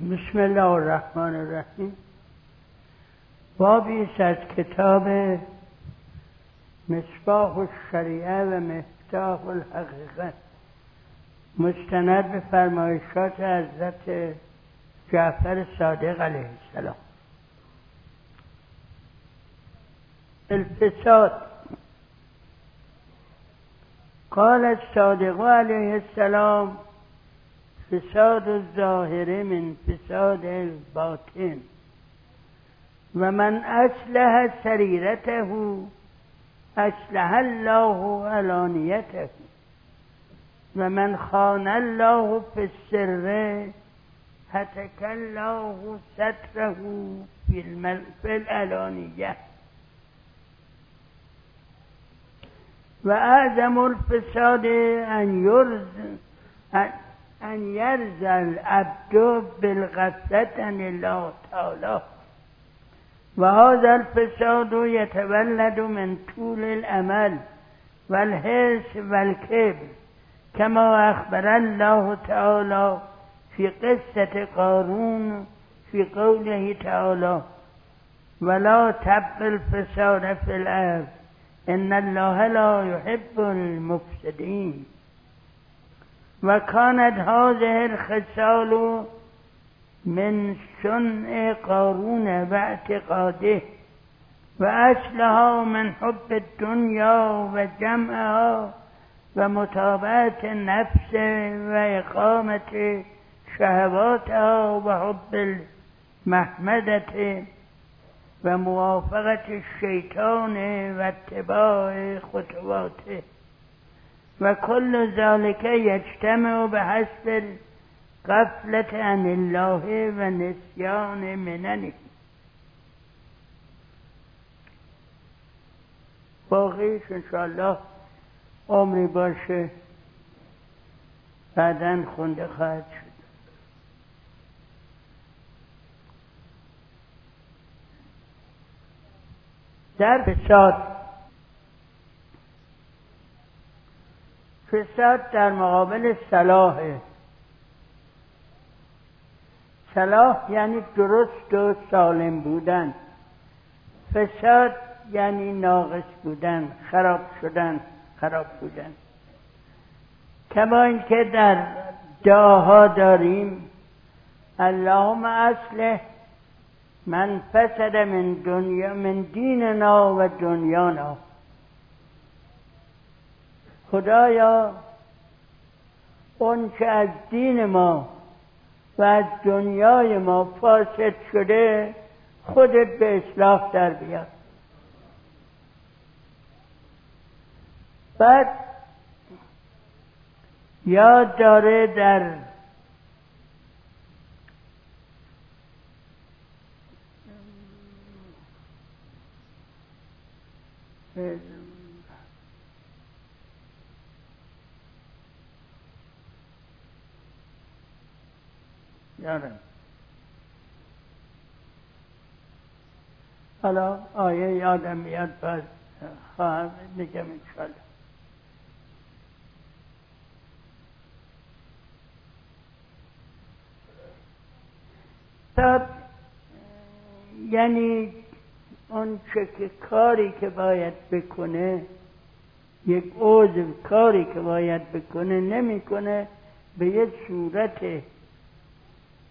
بسم الله الرحمن الرحیم. بابی از کتاب مصباح الشریعه و مفتاح الحقیقه. مستند به فرمایشات حضرت جعفر صادق علیه السلام. الفساد. قال الصادق علیه السلام فساد الظاهر من فساد الباطن. و من اصلح سریرته اصلح الله علانیته و من خان الله فی السر هتک الله ستره فی العلانیه و اعظم الفساد ان یرز ان یرز العبد بالغفلت عن الله تعالی. و هذا الفساد يتولد من طول الامل والحرص والكبر كما اخبر الله تعالى في قصة قارون في قوله تعالى ولا تبق الفساد في الارض ان الله لا يحب المفسدين وكانت هذه الخصال من صنع قارون واعتقاده وأصلها من حب الدنيا وجمعها ومتابعة النفس وإقامة شهواتها وحب المحمدة وموافقة الشيطان واتباع خطواته وكل ذلك يجتمع بحسب الغفلة عن الله ونسيان مننه. باقیش انشاءالله عمری باشه بعدا خونده خواهد شد. در فساد فساد در مقابل صلاحه. صلاح یعنی درست و سالم بودن. فساد یعنی ناقص بودن خراب شدن خراب بودن. کما اینکه در دعاها داریم اللهم اصلح من فسد من دنیا من دیننا و دنیانا خدایا اون که از دین ما و از دنیای ما فاسد شده خودت به اصلاح در بیاد. بعد یاد داره در یادم. حالا آیه یادم میاد بعد خواهم میگم انشالله تا یعنی اون چه که کاری که باید بکنه یک عضو کاری که باید بکنه نمی‌کنه به یک صورت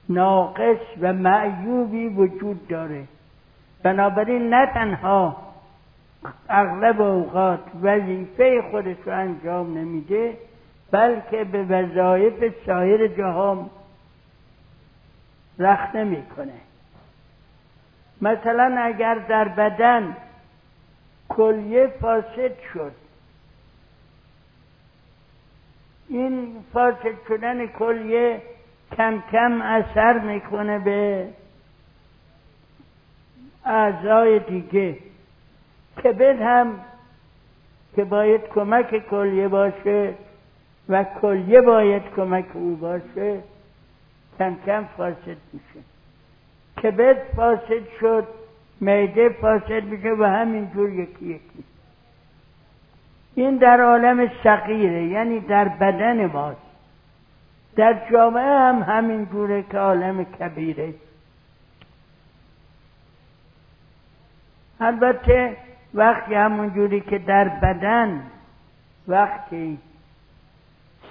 ناقص و معیوبی وجود داره. بنابراین نه تنها اغلب اوقات وظیفه خودش رو انجام نمیده بلکه به وظایف سایر جهان رخ نمی‌کنه. مثلا اگر در بدن کلیه فاسد شد این فاسد شدن کلیه کم کم اثر می‌کنه به اعضای دیگه کبد هم که باید کمک کلیه باشه و کلیه باید کمک او باشه کم کم فاسد میشه. کبد فاسد شد میده فاسد میشه و همینجور یکی یکی. این در عالم صغیره یعنی در بدن ماست در جامعه هم همین جوره که عالم کبیره. البته وقتی همون جوری که در بدن وقتی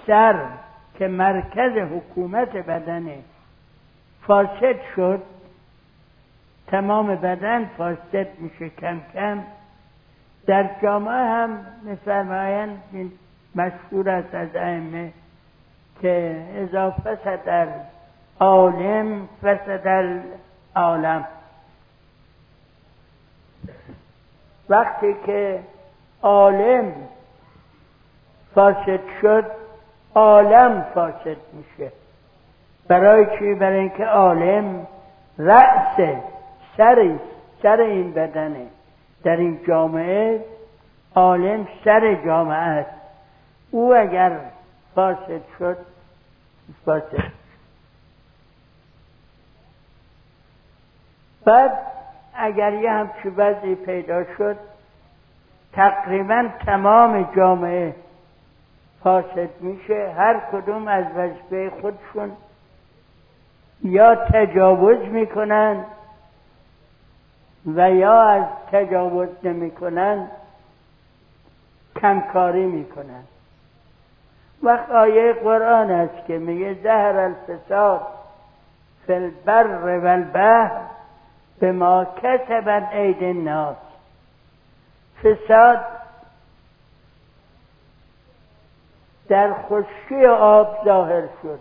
سر که مرکز حکومت بدنه فاسد شد تمام بدن فاسد میشه کم کم. در جامعه هم میفرمایند مشهور است از ائمه که اذا فسد عالم فسد العالم وقتی که عالم فاسد شد عالم فاسد میشه. برای چی؟ برای اینکه عالم رأس سر سر این بدنه. در این جامعه عالم سر جامعه است. او اگر فاسد شد. فاسد بعد اگر یه همچی وضعی پیدا شد تقریبا تمام جامعه فاسد میشه. هر کدوم از وظیفه خودشون یا تجاوز می‌کنن و یا از تجاوز نمی‌کنن کمکاری می‌کنن. وقت آیه قرآن است که میگه زهر الفساد فی البر و البحر به ما کسبت عید الناس. فساد در خشکی آب ظاهر شد.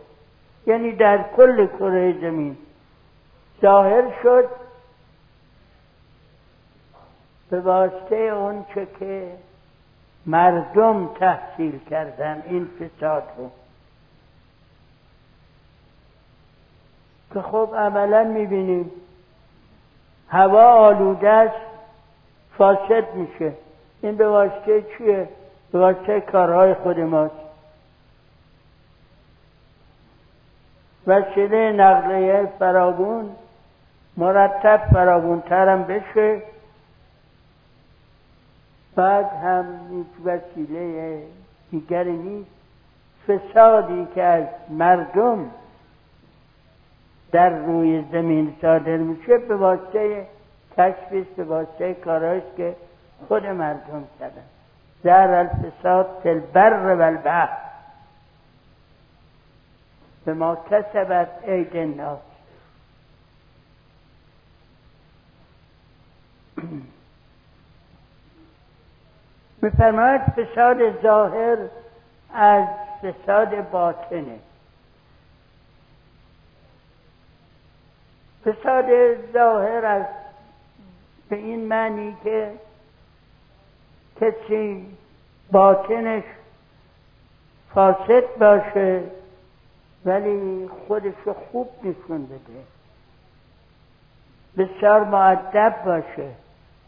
یعنی در کل کره زمین. ظاهر شد به واسطه اون چه که مردم تحصیل کردن این فساد رو که خب عملا می‌بینیم هوا آلوده است فاسد میشه. این به واسطه چیه؟ به واسطه کارهای خود ماست. وسیله نقلیه فرابون مرتب فرابون ترم بشه. بعد هم هیچ وسیله دیگری نیست. فسادی که از مردم در روی زمین صادر میشه به واسطه کشفیست به واسطه کارهایست که خود مردم کردن. در الفساد تلبر و البحر. به ما کسبت عید الناس میفرماید فساد ظاهر از فساد باطنه. فساد ظاهر از به این معنی که کسی باطنش فاسد باشه ولی خودش خوب نشون بده. بسیار معدب باشه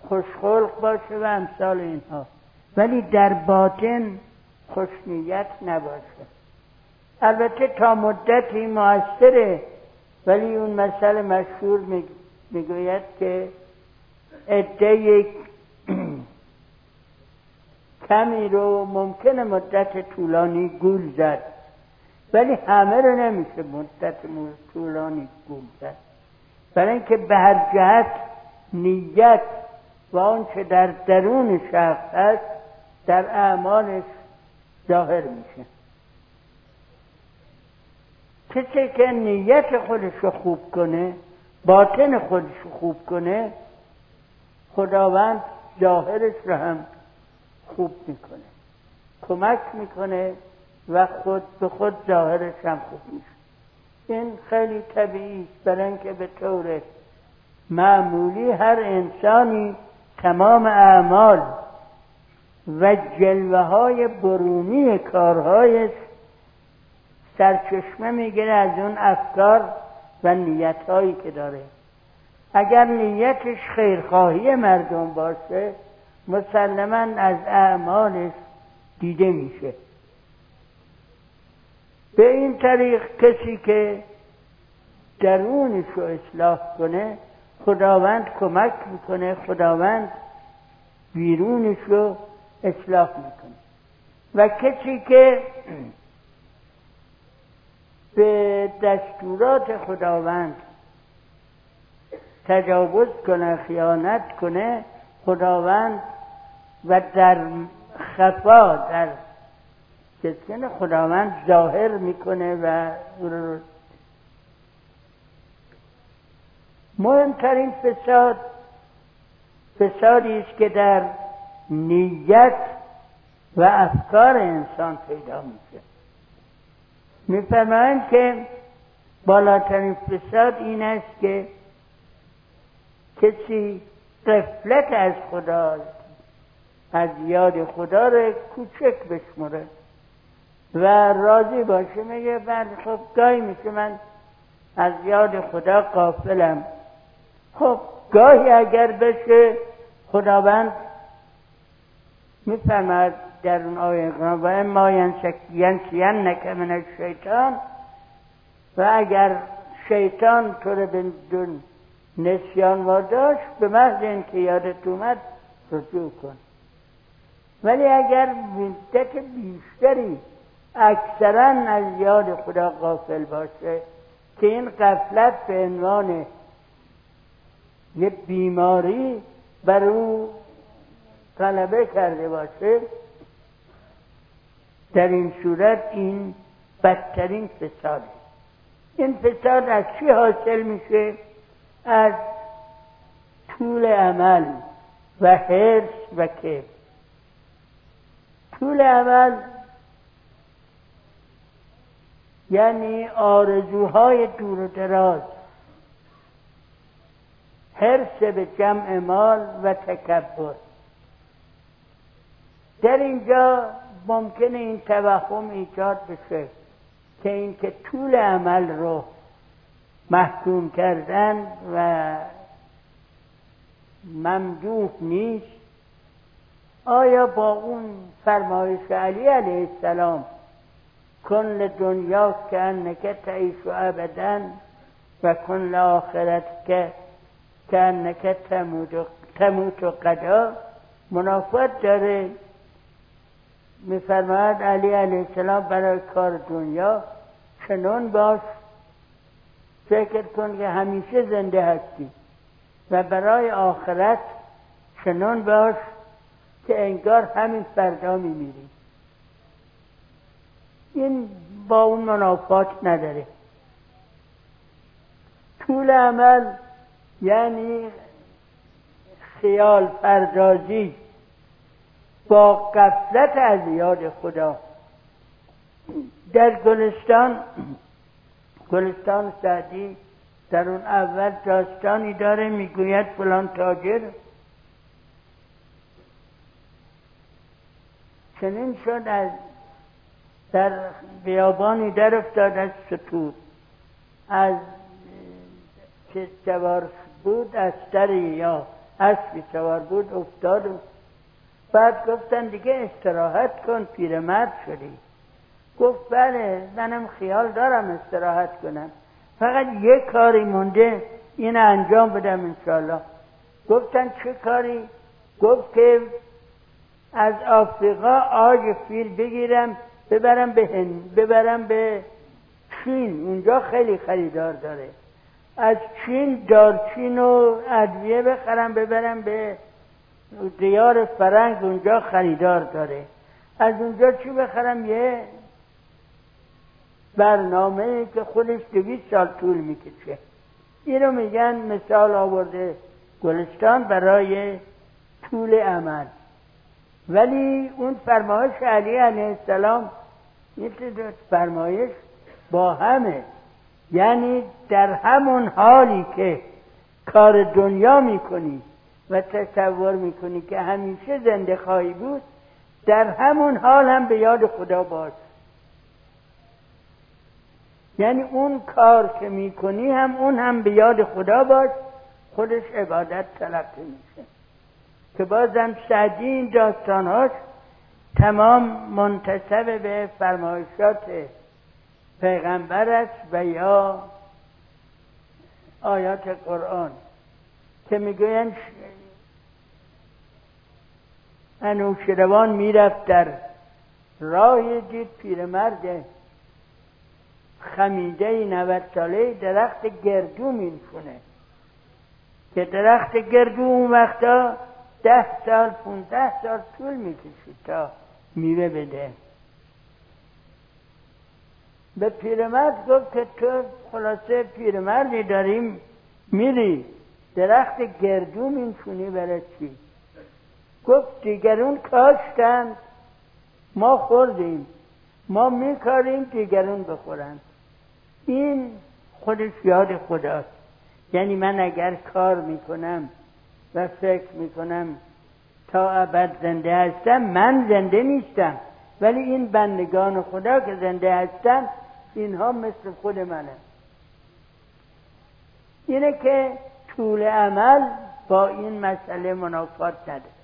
خوشخلق باشه و امثال اینها. ولی در باطن خوشنیت نباشه. البته تا مدتی موثره ولی اون مسئله مشهور می‌گوید که عده کمی رو ممکنه مدت طولانی گول زد. ولی همه رو نمیشه مدت طولانی گول زد. برای اینکه به هر جهت نیت و آنچه در درون شخص هست در اعمالش ظاهر میشه. کسی که نیت خودش رو خوب کنه باطن خودش رو خوب کنه خداوند ظاهرش رو هم خوب می‌کنه کمک می‌کنه و خود به خود ظاهرش هم خوب میشه. این خیلی طبیعی است برای اینکه به طور معمولی هر انسانی تمام اعمال و جلوه های برونی کارهایش سرچشمه می‌گیره از اون افکار و نیت هایی که داره. اگر نیتش خیرخواهی مردم باشه مسلما از اعمالش دیده میشه. به این طریق کسی که درونش رو اصلاح کنه خداوند کمک می‌کنه خداوند بیرونش رو اصلاح می‌کنه. و کسی که به دستورات خداوند تجاوز کنه خیانت کنه خداوند و در خفا در کسکن خداوند ظاهر می‌کنه و مهمترین فساد فسادی است که در نیت و افکار انسان پیدا میشه. میفرمایند که بالاترین فساد این است که کسی قفلت از خدا از یاد خدا رو کوچک بشمره و راضی باشه میگه بعد خب گاهی میشه من از یاد خدا قافلم خب گاهی اگر بشه خداوند میفرماد در اون آیه و اما ینسین نکه من شیطان و اگر شیطان تو رو به نسیان واداشت به محض اینکه یادت اومد رجوع کن. ولی اگر مدت بیشتری اکثرا از یاد خدا غافل باشه که این قفلت به عنوان یه بیماری بر او غلبه کرده باشه در این صورت این بدترین فساد این فساد از چی حاصل میشه؟ از طول عمل و حرس و کیف. طول عمل یعنی آرزوهای دور و دراز. حرس به جمع مال و تکبر. در اینجا ممکنه این توهم ایجاد بشه که اینکه طول عمل رو محکوم کردن و ممدوح نیست. آیا با اون فرمایش علی علیه السلام کن دنیا که انک تعیش و ابدا و کن آخرت که که انک تموت و قدا؟ منافت داره. میفرماید علی علیه السلام برای کار دنیا چنون باش فکر کن که همیشه زنده هستی و برای آخرت چنون باش که انگار همین فردا میمیری این با اون منافات نداره. طول عمل یعنی خیال پردازی. با قفلت از یاد خدا. در گلستان گلستان سعدی در اون اول داستانی داره می‌گوید فلان تاجر چنین شد از در بیابانی در افتاد از ستور. از که سوار بود از یا اسبی سوار بود افتاد بعد گفتن دیگه استراحت کن پیرمرد شدی. گفت بله منم خیال دارم استراحت کنم. فقط یه کاری مونده این انجام بدم انشالله گفتن چه کاری؟ گفت که از آفریقا آج فیل بگیرم ببرم به هند ببرم به چین. اونجا خیلی خریدار داره. از چین دارچین و ادویه بخرم ببرم به دیار فرنگ اونجا خریدار داره. از اونجا چی بخرم یه برنامه که خودش دویست سال طول می‌کشه. اینو میگن مثال آورده گلستان برای طول عمل. ولی اون فرمایش علی علیه السلام مثل فرمایش با همه. یعنی در همون حالی که کار دنیا می‌کنی و تصور می‌کنی که همیشه زنده خواهی بود در همون حال هم به یاد خدا باش. یعنی اون کار که می‌کنی هم اون هم به یاد خدا باش خودش عبادت تلقی میشه. که بازم سعدی این داستانهاش تمام منتصب به فرمایشات پیغمبر است و یا آیات قرآن که می‌گویند انوشروان می‌رفت در راه دید پیرمرد خمیده 90 ساله درخت گردو میشونه که درخت گردو اون وقتا ده سال پونده سال طول می‌کشید تا میوه بده. به پیرمرد گفت که تو خلاصه پیرمردی داریم میری. درخت گردو میشونی برای چی؟ گفت دیگرون کاشتند ما خوردیم. ما میکاریم دیگرون بخورند این خودش یاد خداست. یعنی من اگر کار می‌کنم و فکر می‌کنم تا ابد زنده هستم من زنده نیستم. ولی این بندگان خدا که زنده هستن اینها مثل خود منه. اینه که طول عمل با این مسئله منافات نده.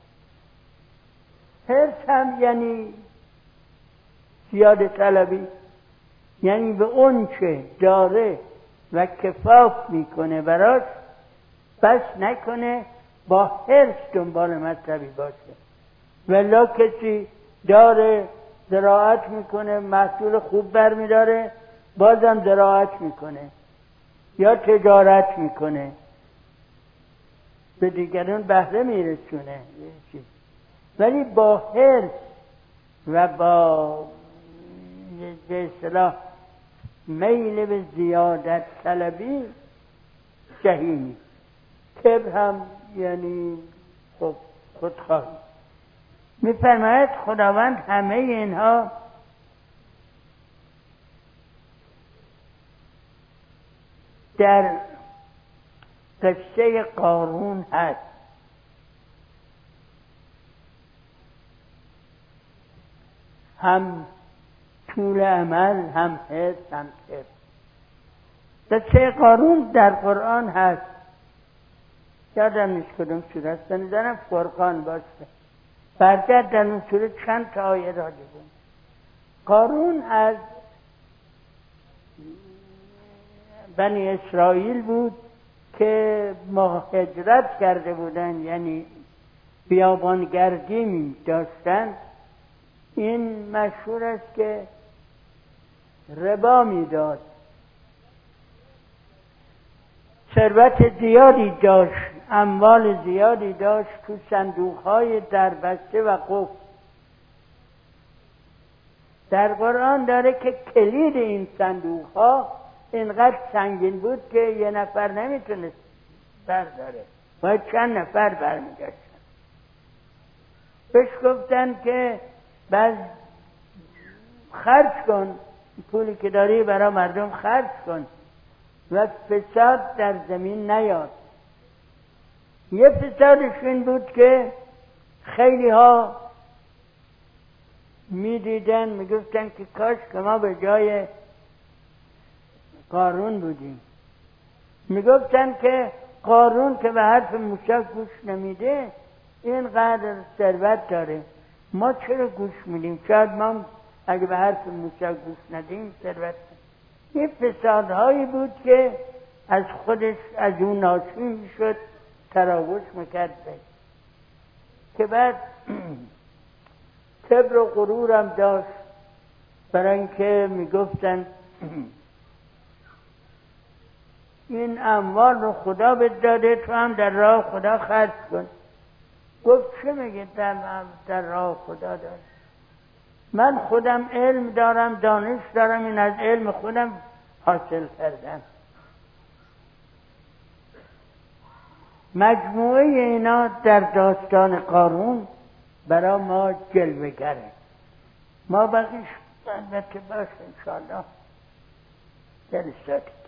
حرس هم یعنی زیاد طلبی یعنی به اون چه داره و کفاف می‌کنه براش بس نکنه با حرس دنبال مطلبی باشه. ولا کسی داره زراعت می‌کنه محصول خوب برمیداره بازم زراعت می‌کنه یا تجارت می‌کنه. به دیگران بهره میرسونه. ولی با حرس و با به اصطلاح میل به زیادت طلبی جهیمی کبر هم یعنی خب خودخواهی. میفرماید خداوند همه اینها در قصه قارون هست. هم طول عمل هم حس هم حس قصه قارون در قرآن هست. یادم نیست کدوم سوره است. بنظرم فرقان باشه. برگرد در اون سوره چند تا آیه راجع بود قارون از بنی اسرائیل بود که مهاجرت کرده بودن یعنی بیابانگردی می داشتن. این مشهور است که ربا می‌داد. ثروت زیادی داشت اموال زیادی داشت تو های دربسته و قفل. در قرآن داره که کلید این صندوق ها اینقدر سنگین بود که یه نفر نمی‌تونست برداره. باید چند نفر برمیگشتن. بهش گفتن که بعد خرج کن. پولی که داری برای مردم خرج کن. و فساد در زمین نیاد. یه فسادش این بود که خیلی ها می‌دیدن می‌گفتن که کاش که ما به جای قارون بودیم می‌گفتن که قارون که به حرف موشک گوش نمیده اینقدر ثروت داره. ما چرا گوش میدیم؟ شاید ما اگه به حرف موسی گوش ندیم ثروت. این فسادهایی بود که از خودش از اون ناشی می‌شد تراوش می‌کرد که بعد کبر و غرورم داشت. برای اینکه می‌گفتن این اموال رو خدا به داده تو هم در راه خدا خرج کن. گفت چه میگه در, در راه خدا داره من خودم علم دارم دانش دارم این از علم خودم حاصل کردم. مجموعه اینا در داستان قارون برا ما جلوه گره ما بقیش البته باش انشاءالله. جلساتی